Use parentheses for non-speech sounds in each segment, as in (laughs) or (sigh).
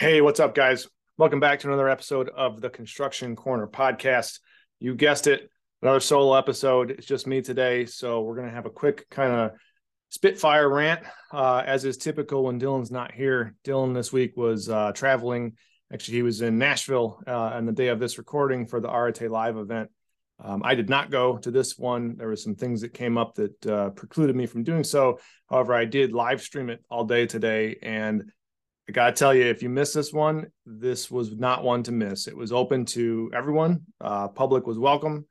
Hey, what's up, guys? Welcome back to another episode of the Construction Corner podcast. You guessed it, another solo episode. It's just me today. So we're going to have a quick kind of spitfire rant, uh, as is typical when Dillon's not here. Dillon this week was uh, traveling. Actually, he was in Nashville uh, on the day of this recording for the Arete Live event. Um, I did not go to this one. There were some things that came up that uh, precluded me from doing so. However, I did live stream it all day today, and I gotta tell you, if you missed this one, this was not one to miss. It was open to everyone. Uh, public was welcome.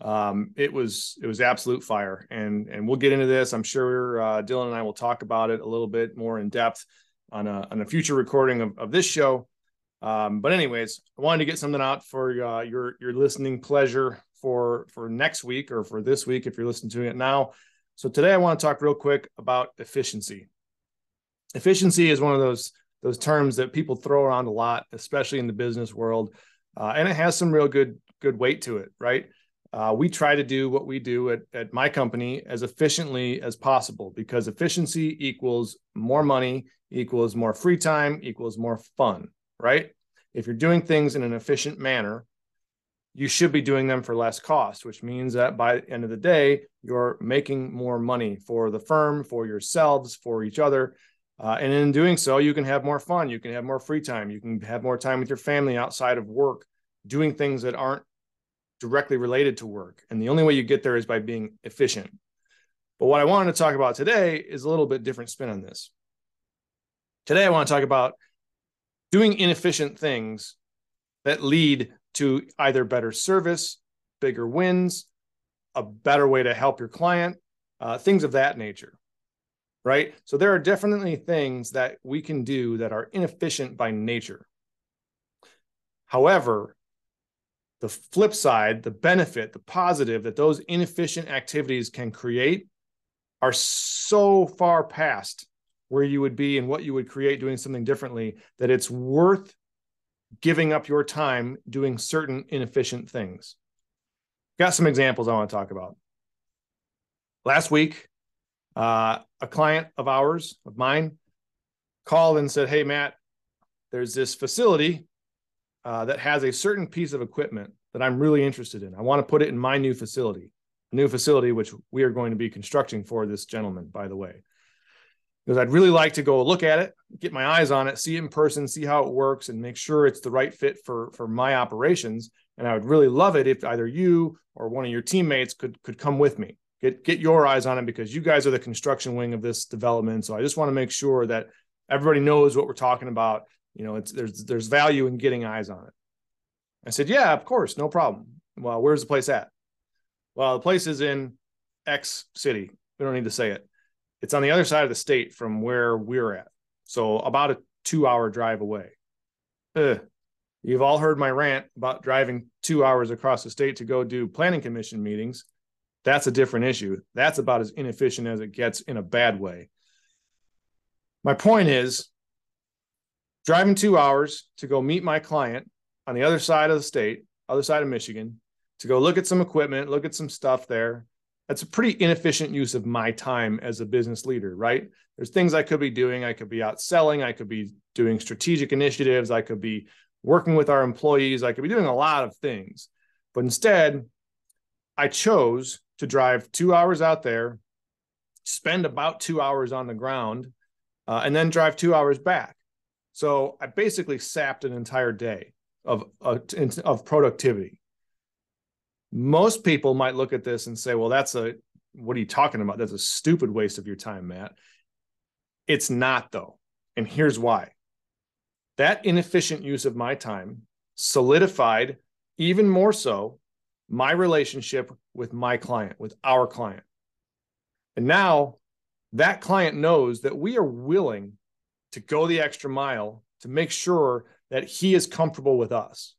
Um, it was it was absolute fire, and and we'll get into this. I'm sure uh, Dillon and I will talk about it a little bit more in depth on a on a future recording of, of this show. Um, but anyways, I wanted to get something out for uh, your your listening pleasure for for next week or for this week if you're listening to it now. So today I want to talk real quick about efficiency. Efficiency is one of those those terms that people throw around a lot, especially in the business world, uh, and it has some real good good weight to it, right? Uh, we try to do what we do at, at my company as efficiently as possible because efficiency equals more money equals more free time equals more fun right if you're doing things in an efficient manner you should be doing them for less cost which means that by the end of the day you're making more money for the firm for yourselves for each other uh, and in doing so you can have more fun you can have more free time you can have more time with your family outside of work doing things that aren't directly related to work. And the only way you get there is by being efficient. But what I wanted to talk about today is a little bit different spin on this. Today, I want to talk about doing inefficient things that lead to either better service, bigger wins, a better way to help your client, uh, things of that nature. Right. So there are definitely things that we can do that are inefficient by nature. However, the flip side, the benefit, the positive that those inefficient activities can create are so far past where you would be and what you would create doing something differently that it's worth giving up your time doing certain inefficient things. Got some examples I want to talk about. Last week, uh, a client of ours, of mine, called and said, Hey, Matt, there's this facility uh, that has a certain piece of equipment that I'm really interested in. I want to put it in my new facility, a new facility which we are going to be constructing for this gentleman, by the way. Because I'd really like to go look at it, get my eyes on it, see it in person, see how it works, and make sure it's the right fit for for my operations. And I would really love it if either you or one of your teammates could could come with me, get get your eyes on it because you guys are the construction wing of this development. So I just want to make sure that everybody knows what we're talking about. You know it's there's there's value in getting eyes on it. I said yeah of course no problem. Well where's the place at? Well the place is in x city. We don't need to say it. It's on the other side of the state from where we're at so about a two hour drive away. Ugh. you've all heard my rant about driving two hours across the state to go do planning commission meetings that's a different issue that's about as inefficient as it gets in a bad way my point is driving two hours to go meet my client on the other side of the state, other side of Michigan, to go look at some equipment, look at some stuff there. That's a pretty inefficient use of my time as a business leader, right? There's things I could be doing. I could be out selling. I could be doing strategic initiatives. I could be working with our employees. I could be doing a lot of things. But instead, I chose to drive two hours out there, spend about two hours on the ground, uh, and then drive two hours back. So I basically sapped an entire day of, of productivity. Most people might look at this and say, well, that's a, what are you talking about? That's a stupid waste of your time, Matt. It's not, though. And here's why that inefficient use of my time solidified even more so my relationship with my client, with our client. And now that client knows that we are willing to go the extra mile to make sure that he is comfortable with us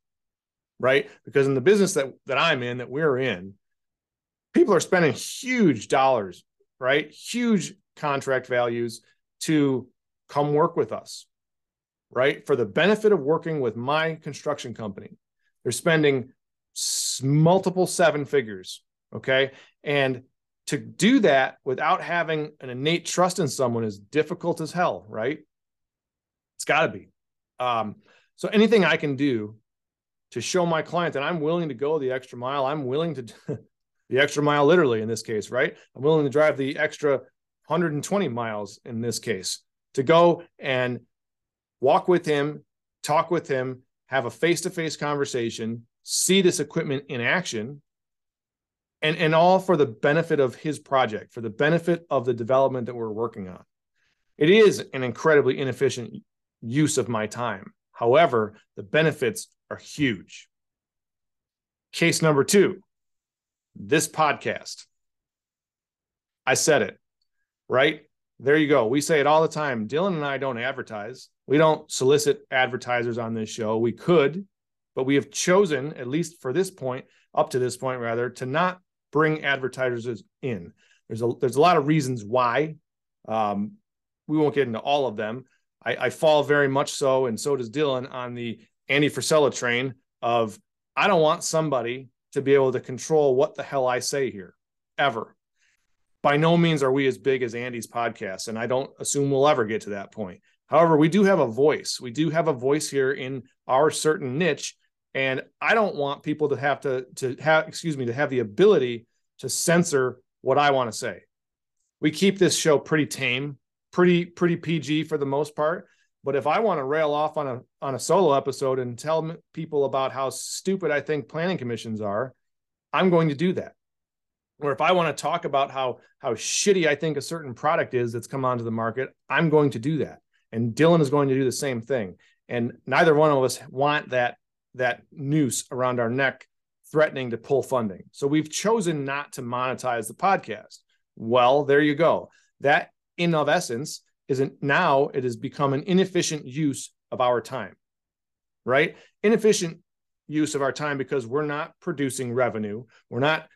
right? Because in the business that that i'm in that we're in people are spending huge dollars right? Huge contract values to come work with us right? For the benefit of working with my construction company they're spending multiple seven figures okay and to do that without having an innate trust in someone is difficult as hell right it's got to be. Um, so anything I can do to show my client that I'm willing to go the extra mile, I'm willing to (laughs) the extra mile, literally in this case, right? I'm willing to drive the extra 120 miles in this case to go and walk with him, talk with him, have a face to face conversation, see this equipment in action, and, and all for the benefit of his project, for the benefit of the development that we're working on. It is an incredibly inefficient use of my time. However, the benefits are huge. Case number two this podcast. I said it, right? There you go. We say it all the time. Dillon and I don't advertise. We don't solicit advertisers on this show. We could, but we have chosen, at least for this point, up to this point rather, to not bring advertisers in. There's a there's a lot of reasons why. Um, we won't get into all of them. I, I fall very much so, and so does Dillon on the Andy Frisella train of I don't want somebody to be able to control what the hell I say here ever. By no means are we as big as Andy's podcast, and I don't assume we'll ever get to that point. However, we do have a voice. We do have a voice here in our certain niche, and I don't want people to have to to have excuse me to have the ability to censor what I want to say. We keep this show pretty tame, pretty pretty PG for the most part. But if I want to rail off on a on a solo episode and tell people about how stupid I think planning commissions are, I'm going to do that. Or if I want to talk about how how shitty I think a certain product is that's come onto the market, I'm going to do that. And Dillon is going to do the same thing. And neither one of us want that that noose around our neck threatening to pull funding. So we've chosen not to monetize the podcast. Well, there you go. That in of essence isn't now it has become an inefficient use of our time right inefficient use of our time because we're not producing revenue we're not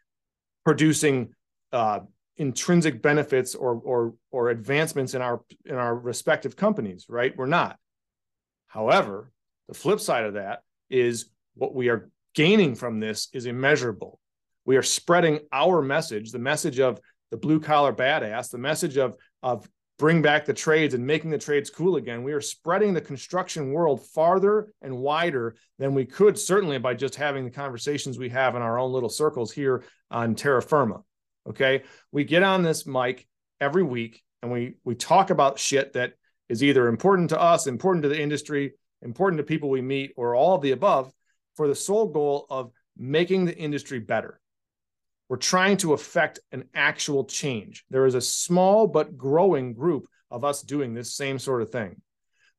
producing uh, intrinsic benefits or or or advancements in our in our respective companies right we're not however the flip side of that is what we are gaining from this is immeasurable we are spreading our message the message of the blue collar badass the message of of bring back the trades and making the trades cool again. We are spreading the construction world farther and wider than we could, certainly by just having the conversations we have in our own little circles here on Terra Firma. Okay. We get on this mic every week and we we talk about shit that is either important to us, important to the industry, important to people we meet, or all of the above for the sole goal of making the industry better. We're trying to affect an actual change. There is a small but growing group of us doing this same sort of thing.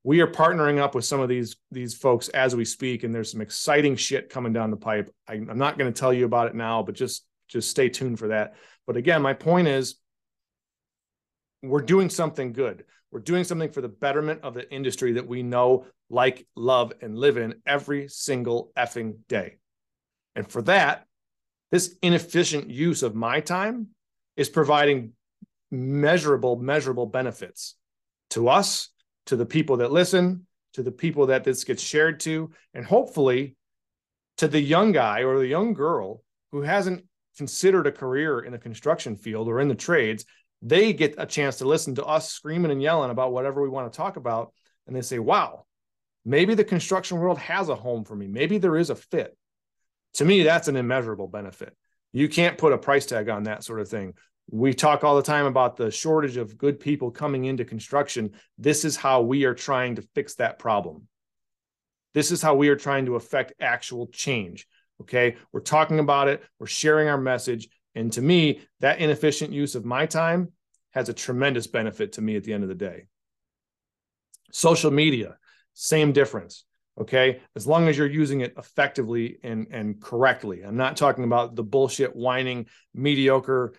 We are partnering up with some of these these folks as we speak, and there's some exciting shit coming down the pipe. I, I'm not going to tell you about it now, but just just stay tuned for that. But again, my point is, we're doing something good. We're doing something for the betterment of the industry that we know, like, love, and live in every single effing day. And for that, this inefficient use of my time is providing measurable, measurable benefits to us, to the people that listen, to the people that this gets shared to, and hopefully to the young guy or the young girl who hasn't considered a career in the construction field or in the trades. They get a chance to listen to us screaming and yelling about whatever we want to talk about. And they say, wow, maybe the construction world has a home for me. Maybe there is a fit to me, that's an immeasurable benefit. You can't put a price tag on that sort of thing. We talk all the time about the shortage of good people coming into construction. This is how we are trying to fix that problem. This is how we are trying to affect actual change. Okay. We're talking about it, we're sharing our message. And to me, that inefficient use of my time has a tremendous benefit to me at the end of the day. Social media, same difference okay? As long as you're using it effectively and and correctly. I'm not talking about the bullshit whining mediocre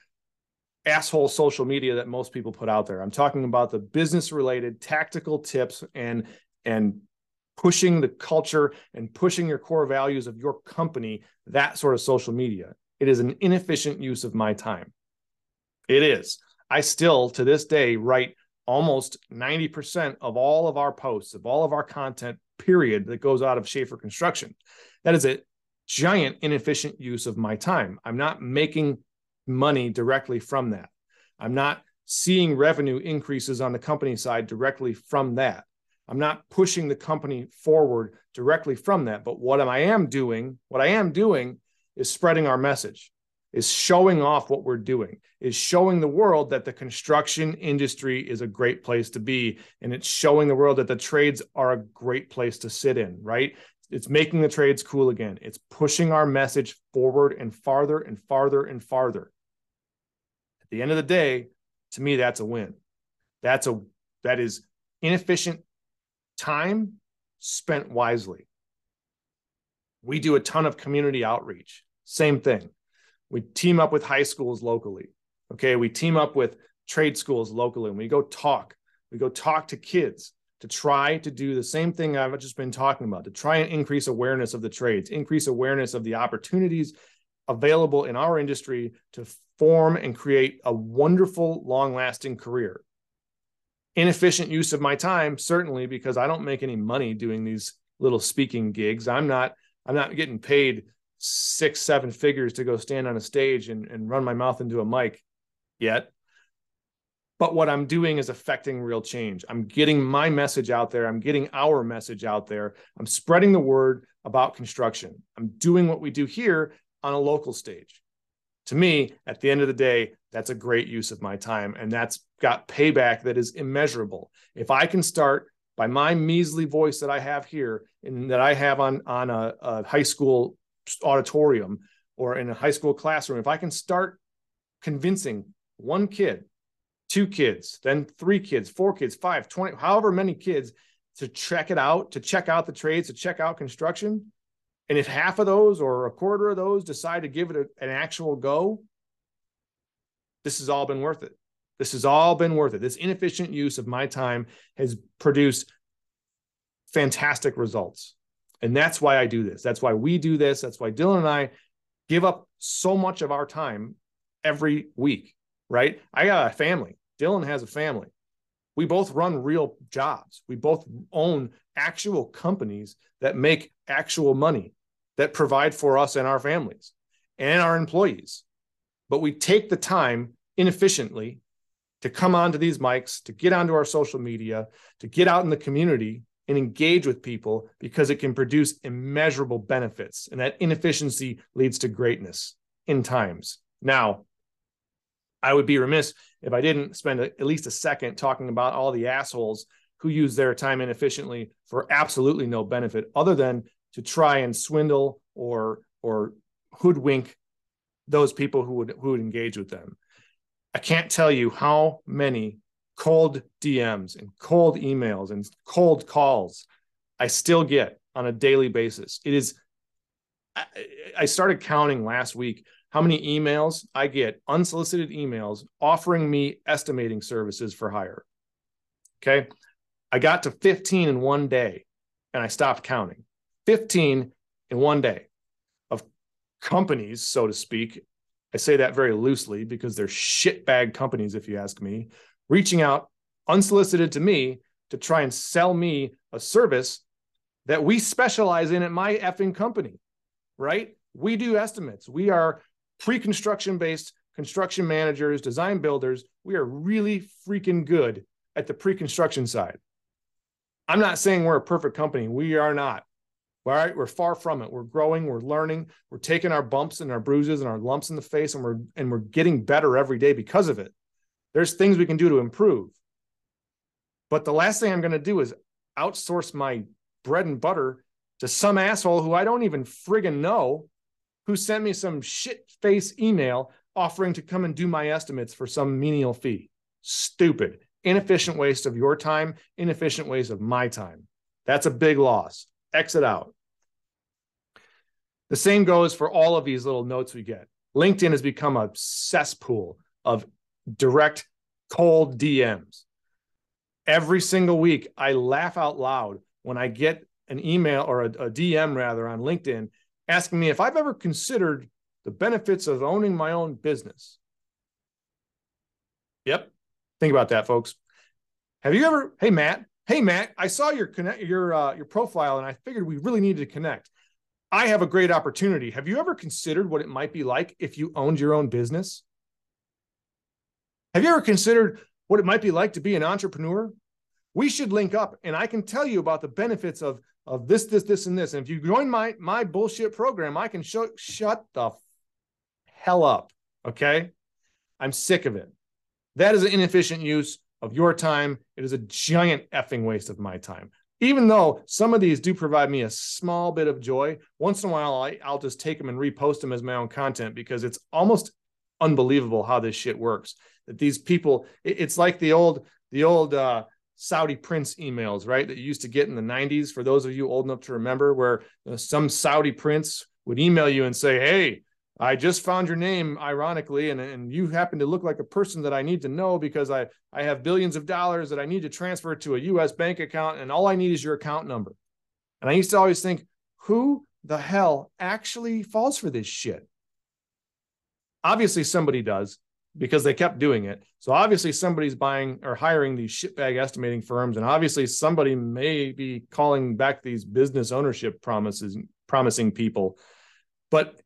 asshole social media that most people put out there. I'm talking about the business related tactical tips and and pushing the culture and pushing your core values of your company that sort of social media. It is an inefficient use of my time. It is. I still to this day write almost 90% of all of our posts of all of our content period that goes out of Schafer Construction. That is a giant inefficient use of my time. I'm not making money directly from that. I'm not seeing revenue increases on the company side directly from that. I'm not pushing the company forward directly from that. But what I am doing, what I am doing is spreading our message, is showing off what we're doing, is showing the world that the construction industry is a great place to be. And it's showing the world that the trades are a great place to sit in, right? It's making the trades cool again. It's pushing our message forward and farther and farther and farther. At the end of the day, to me, that's a win. That's a that is inefficient time spent wisely. We do a ton of community outreach. Same thing. We team up with high schools locally. Okay. We team up with trade schools locally and we go talk. We go talk to kids to try to do the same thing I've just been talking about, to try and increase awareness of the trades, increase awareness of the opportunities available in our industry to form and create a wonderful, long lasting career inefficient use of my time certainly because i don't make any money doing these little speaking gigs i'm not i'm not getting paid six seven figures to go stand on a stage and, and run my mouth into a mic yet. But what i'm doing is affecting real change. I'm getting my message out there. I'm getting our message out there. I'm spreading the word about construction. I'm doing what we do here on a local stage. To me, at the end of the day, that's a great use of my time. And that's got payback that is immeasurable. If I can start by my measly voice that I have here and that I have on, on a, a high school auditorium or in a high school classroom, if I can start convincing one kid, two kids, then three kids, four kids, five, 20, however many kids to check it out, to check out the trades, to check out construction, and if half of those or a quarter of those decide to give it a, an actual go, this has all been worth it. This has all been worth it. This inefficient use of my time has produced fantastic results. And that's why I do this. That's why we do this. That's why Dillon and I give up so much of our time every week, right? I got a family. Dillon has a family. We both run real jobs. We both own actual companies that make actual money that provide for us and our families and our employees. But we take the time inefficiently to come onto these mics, to get onto our social media, to get out in the community and engage with people because it can produce immeasurable benefits. And that inefficiency leads to greatness in times. Now, I would be remiss if I didn't spend a, at least a second talking about all the assholes who use their time inefficiently for absolutely no benefit other than to try and swindle or or hoodwink those people who would who would engage with them. I can't tell you how many cold DMs and cold emails and cold calls I still get on a daily basis. It is I, started counting last week how many emails I get, unsolicited emails offering me estimating services for hire. Okay. I got to 15 in one day and I stopped counting. 15 in one day of companies, so to speak. I say that very loosely because they're shitbag companies, if you ask me, reaching out unsolicited to me to try and sell me a service that we specialize in at my effing company, right? We do estimates. We are pre construction based construction managers, design builders. We are really freaking good at the pre construction side. I'm not saying we're a perfect company. We are not. All right, we're far from it. We're growing, we're learning, we're taking our bumps and our bruises and our lumps in the face, and we're and we're getting better every day because of it. There's things we can do to improve. But the last thing I'm going to do is outsource my bread and butter to some asshole who I don't even friggin' know, who sent me some shit face email offering to come and do my estimates for some menial fee. Stupid, inefficient waste of your time, inefficient waste of my time. That's a big loss exit out. The same goes for all of these little notes we get. LinkedIn has become a cesspool of direct cold DMs. Every single week, I laugh out loud when I get an email or a, a, DM rather on LinkedIn asking me if I've ever considered the benefits of owning my own business. Yep. Think about that, folks. Have you ever, hey, Matt, hey Matt, I saw your connect your uh, your profile and I figured we really needed to connect. I have a great opportunity. Have you ever considered what it might be like if you owned your own business? Have you ever considered what it might be like to be an entrepreneur? We should link up and I can tell you about the benefits of of this, this, this, and this. And if you join my my bullshit program, I can show, shut the hell up. Okay. I'm sick of it. That is an inefficient use of your time. It is a giant effing waste of my time. Even though some of these do provide me a small bit of joy, once in a while I, I'll just take them and repost them as my own content because it's almost unbelievable how this shit works. That these people, it's like the old, the old uh, Saudi prince emails, right? That you used to get in the 90s. For those of you old enough to remember, where you know, some Saudi prince would email you and say, Hey, I just found your name, ironically, and, and you happen to look like a person that I need to know because I, I have billions of dollars that I need to transfer to a US bank account, and all I need is your account number. And I used to always think, who the hell actually falls for this shit? Obviously, somebody does because they kept doing it. So obviously, somebody's buying or hiring these shitbag estimating firms, and obviously, somebody may be calling back these business ownership promises, promising people. But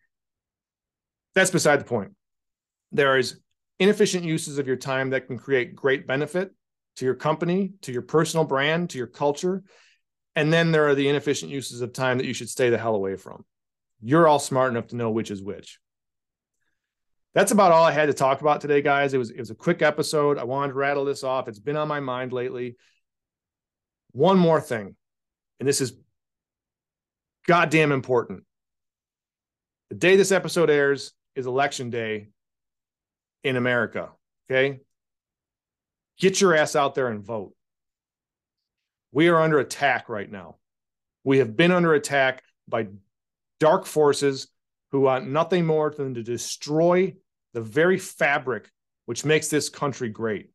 that's beside the point. There is inefficient uses of your time that can create great benefit to your company, to your personal brand, to your culture. And then there are the inefficient uses of time that you should stay the hell away from. You're all smart enough to know which is which. That's about all I had to talk about today, guys. It was it was a quick episode. I wanted to rattle this off. It's been on my mind lately. One more thing, and this is goddamn important. The day this episode airs, is election day in America. Okay. Get your ass out there and vote. We are under attack right now. We have been under attack by dark forces who want nothing more than to destroy the very fabric which makes this country great.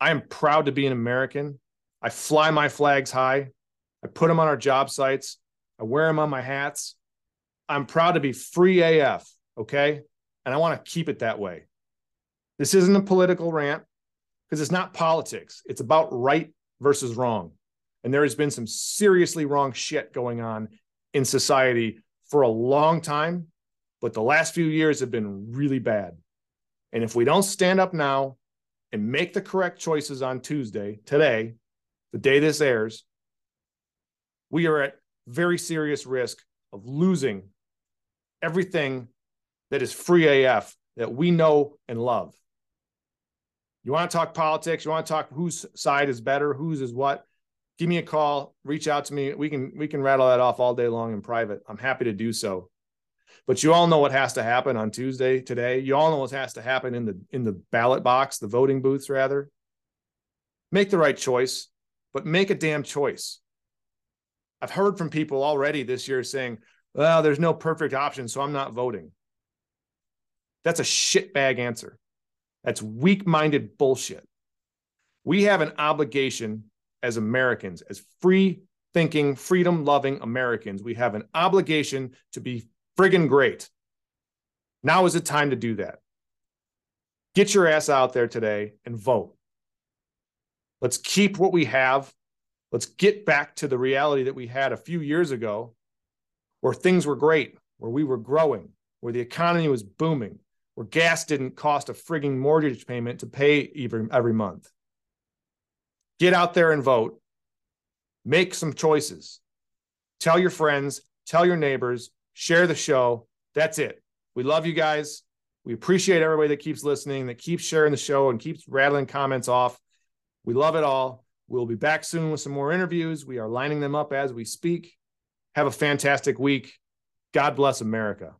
I am proud to be an American. I fly my flags high. I put them on our job sites. I wear them on my hats. I'm proud to be free AF. Okay. And I want to keep it that way. This isn't a political rant because it's not politics. It's about right versus wrong. And there has been some seriously wrong shit going on in society for a long time, but the last few years have been really bad. And if we don't stand up now and make the correct choices on Tuesday, today, the day this airs, we are at very serious risk of losing everything that is free AF that we know and love. You want to talk politics? You want to talk whose side is better, whose is what? Give me a call, reach out to me. We can we can rattle that off all day long in private. I'm happy to do so. But you all know what has to happen on Tuesday today. You all know what has to happen in the in the ballot box, the voting booths rather. Make the right choice, but make a damn choice. I've heard from people already this year saying, "Well, there's no perfect option, so I'm not voting." That's a shitbag answer. That's weak minded bullshit. We have an obligation as Americans, as free thinking, freedom loving Americans, we have an obligation to be friggin' great. Now is the time to do that. Get your ass out there today and vote. Let's keep what we have. Let's get back to the reality that we had a few years ago where things were great, where we were growing, where the economy was booming, where gas didn't cost a frigging mortgage payment to pay every, every month. Get out there and vote. Make some choices. Tell your friends, tell your neighbors, share the show. That's it. We love you guys. We appreciate everybody that keeps listening, that keeps sharing the show and keeps rattling comments off. We love it all. We'll be back soon with some more interviews. We are lining them up as we speak. Have a fantastic week. God bless America.